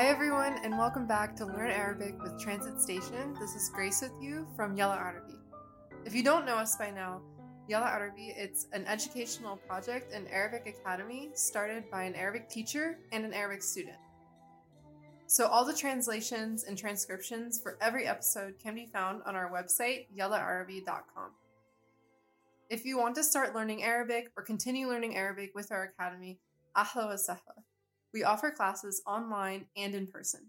Hi, everyone, and welcome back to Learn Arabic with Transit Station. This is Grace with you from Yalla Arabi. If you don't know us by now, Yalla Arabi it's an educational project and Arabic academy started by an Arabic teacher and an Arabic student. So all the translations and transcriptions for every episode can be found on our website yallaarabi.com. If you want to start learning Arabic or continue learning Arabic with our academy, ahla wa sahla. We offer classes online and in person.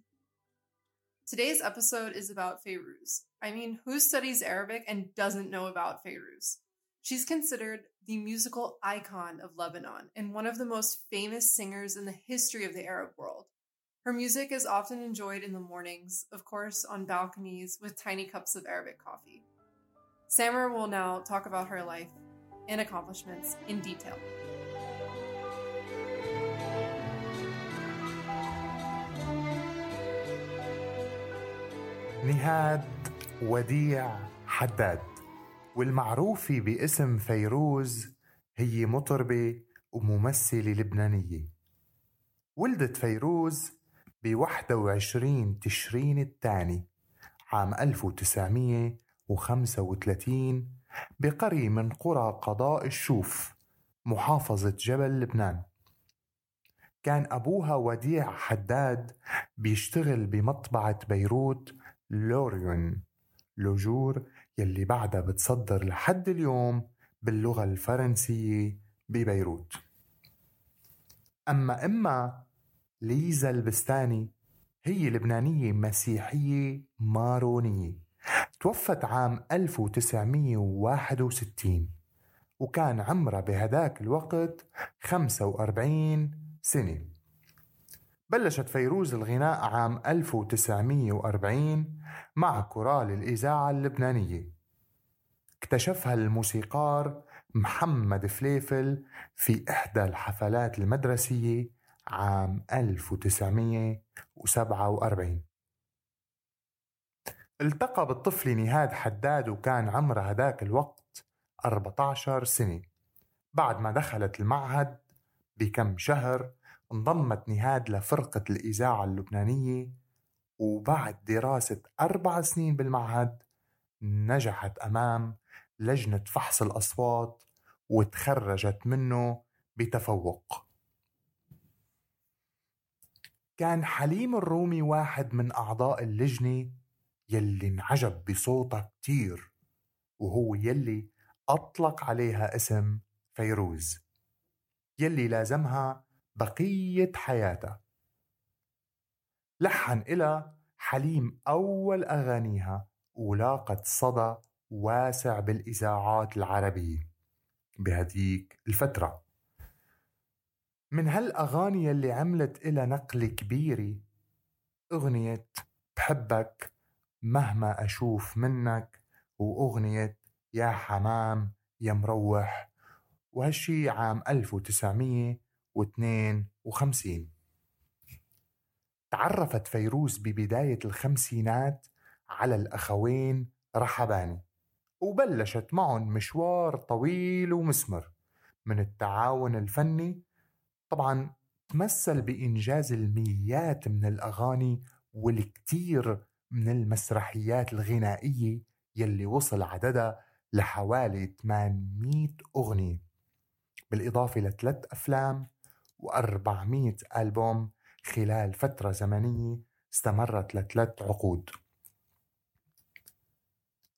Today's episode is about Fairuz. I mean, who studies Arabic and doesn't know about Fairuz? She's considered the musical icon of Lebanon and one of the most famous singers in the history of the Arab world. Her music is often enjoyed in the mornings, of course, on balconies with tiny cups of Arabic coffee. Samar will now talk about her life and accomplishments in detail. نهاد وديع حداد والمعروفة باسم فيروز هي مطربة وممثلة لبنانية. ولدت فيروز ب 21 تشرين الثاني عام 1935 بقرية من قرى قضاء الشوف محافظة جبل لبنان. كان أبوها وديع حداد بيشتغل بمطبعة بيروت لوريون لوجور يلي بعدها بتصدر لحد اليوم باللغة الفرنسية ببيروت. أما إما ليزا البستاني هي لبنانية مسيحية مارونية توفت عام 1961 وكان عمرها بهداك الوقت 45 سنة. بلشت فيروز الغناء عام 1940 مع كورال الإذاعة اللبنانية. اكتشفها الموسيقار محمد فليفل في إحدى الحفلات المدرسية عام 1947 التقى بالطفل نهاد حداد وكان عمرها هداك الوقت 14 سنة. بعد ما دخلت المعهد بكم شهر انضمت نهاد لفرقة الإذاعة اللبنانية وبعد دراسة أربع سنين بالمعهد نجحت أمام لجنة فحص الأصوات وتخرجت منه بتفوق. كان حليم الرومي واحد من أعضاء اللجنة يلي انعجب بصوتها كتير وهو يلي أطلق عليها اسم فيروز يلي لازمها بقية حياتها لحن إلى حليم أول أغانيها ولاقت صدى واسع بالإذاعات العربية بهديك الفترة. من هالأغاني يلي عملت إلى نقلة كبيرة أغنية بحبك مهما أشوف منك وأغنية يا حمام يا مروح وهالشي عام 1952 تعرفت فيروز ببداية الخمسينات على الأخوين رحباني وبلشت معهم مشوار طويل ومسمر. من التعاون الفني طبعا تمثل بإنجاز الميات من الأغاني والكتير من المسرحيات الغنائية يلي وصل عددها لحوالي 800 أغنية. بالإضافة لثلاث أفلام و400 ألبوم خلال فترة زمنية استمرت لثلاث عقود.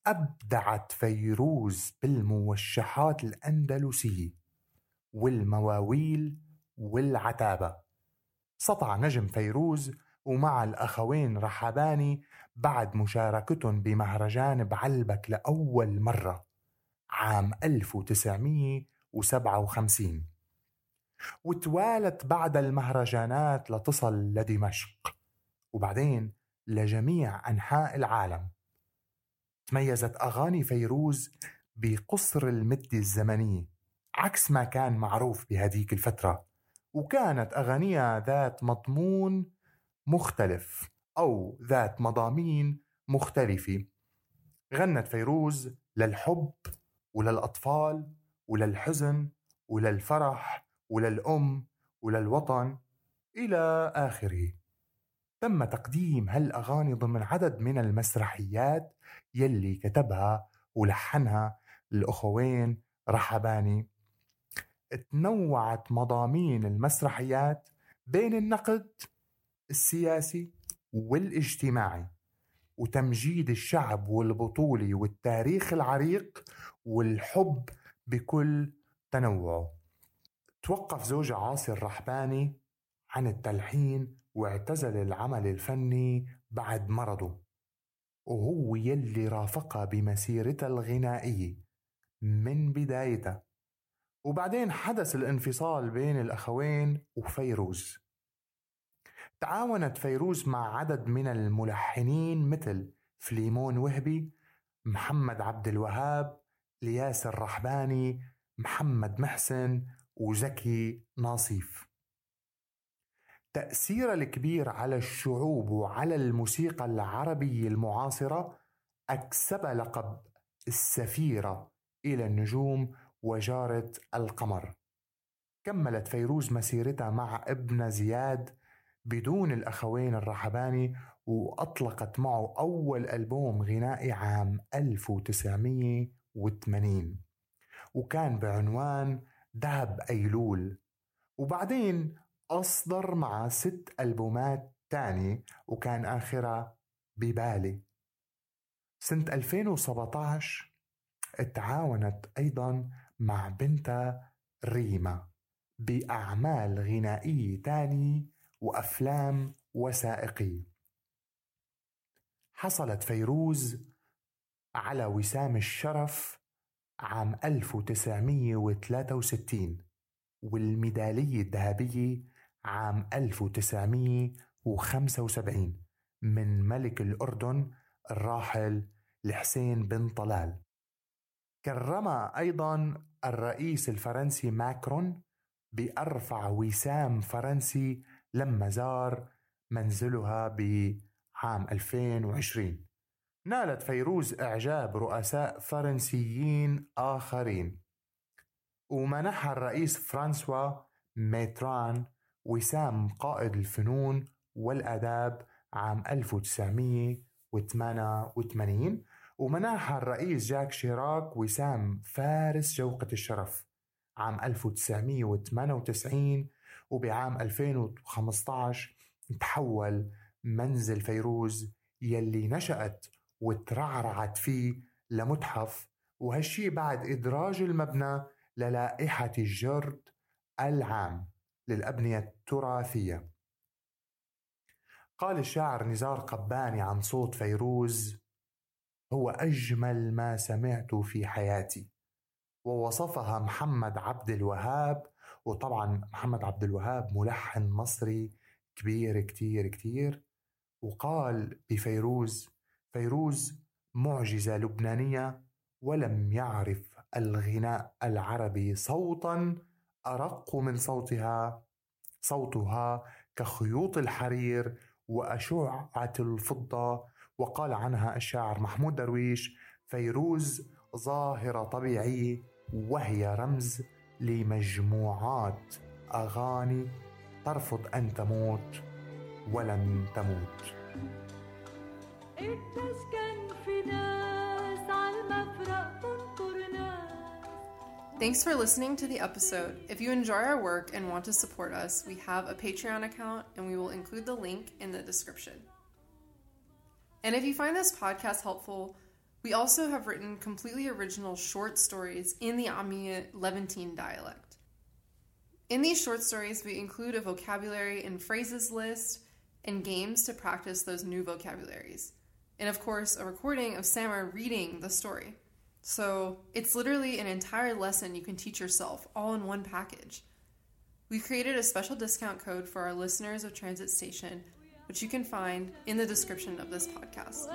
أبدعت فيروز بالموشحات الأندلسية والمواويل والعتابة. سطع نجم فيروز ومع الأخوين رحباني بعد مشاركتهم بمهرجان بعلبك لأول مرة عام 1957 وتوالت بعد المهرجانات لتصل لدمشق. وبعدين لجميع أنحاء العالم. تميزت أغاني فيروز بقصر المدة الزمنية عكس ما كان معروف بهديك الفترة. وكانت أغانيها ذات مضمون مختلف أو ذات مضامين مختلفة. غنت فيروز للحب وللأطفال وللحزن وللفرح وللأم وللوطن إلى آخره. تم تقديم هالأغاني ضمن عدد من المسرحيات يلي كتبها ولحنها الأخوين رحباني. تنوعت مضامين المسرحيات بين النقد السياسي والاجتماعي وتمجيد الشعب والبطولة والتاريخ العريق والحب بكل تنوعه. توقف زوجة عاصي الرحباني عن التلحين واعتزل العمل الفني بعد مرضه وهو يلي رافقها بمسيرتها الغنائية من بدايتها وبعدين حدث الانفصال بين الأخوين وفيروز. تعاونت فيروز مع عدد من الملحنين مثل فليمون وهبي محمد عبد الوهاب الياس الرحباني محمد محسن وزكي ناصيف تأثيرها الكبير على الشعوب وعلى الموسيقى العربية المعاصرة أكسب لقب السفيرة إلى النجوم وجارة القمر. كملت فيروز مسيرتها مع ابن زياد بدون الأخوين الرحباني وأطلقت معه أول ألبوم غنائي عام 1980 وكان بعنوان دهب أيلول. وبعدين أصدر معه ست ألبومات تاني وكان آخرها ببالي. سنة 2017 تعاونت أيضا مع بنتها ريما بأعمال غنائية تاني وأفلام وثائقية. حصلت فيروز على وسام الشرف عام 1963 والميدالية الذهبية عام 1975 من ملك الأردن الراحل الحسين بن طلال. كرم أيضا الرئيس الفرنسي ماكرون بأرفع وسام فرنسي لما زار منزلها بعام 2020 نالت فيروز إعجاب رؤساء فرنسيين آخرين. ومنحها الرئيس فرانسوا ميتران وسام قائد الفنون والآداب عام 1988 ومنحها الرئيس جاك شيراك وسام فارس جوقة الشرف عام 1998 وبعام 2015 تحول منزل فيروز يلي نشأت وترعرعت فيه لمتحف وهالشي بعد إدراج المبنى للائحة الجرد العام للأبنية التراثية. قال الشاعر نزار قباني عن صوت فيروز هو أجمل ما سمعت في حياتي ووصفها محمد عبد الوهاب وطبعا محمد عبد الوهاب ملحن مصري كبير كتير كتير وقال بفيروز فيروز معجزة لبنانية ولم يعرف الغناء العربي صوتا أرق من صوتها صوتها كخيوط الحرير وأشعة الفضة. وقال عنها الشاعر محمود درويش فيروز ظاهرة طبيعية وهي رمز لمجموعات أغاني ترفض أن تموت ولن تموت. Thanks for listening to the episode. If you enjoy our work and want to support us, we have a Patreon account and we will include the link in the description. And if you find this podcast helpful, we also have written completely original short stories in the Amiya Levantine dialect. In these short stories, we include a vocabulary and phrases list and games to practice those new vocabularies. And of course, a recording of Samar reading the story. So it's literally an entire lesson you can teach yourself all in one package. We created a special discount code for our listeners of Transit Station which you can find in the description of this podcast.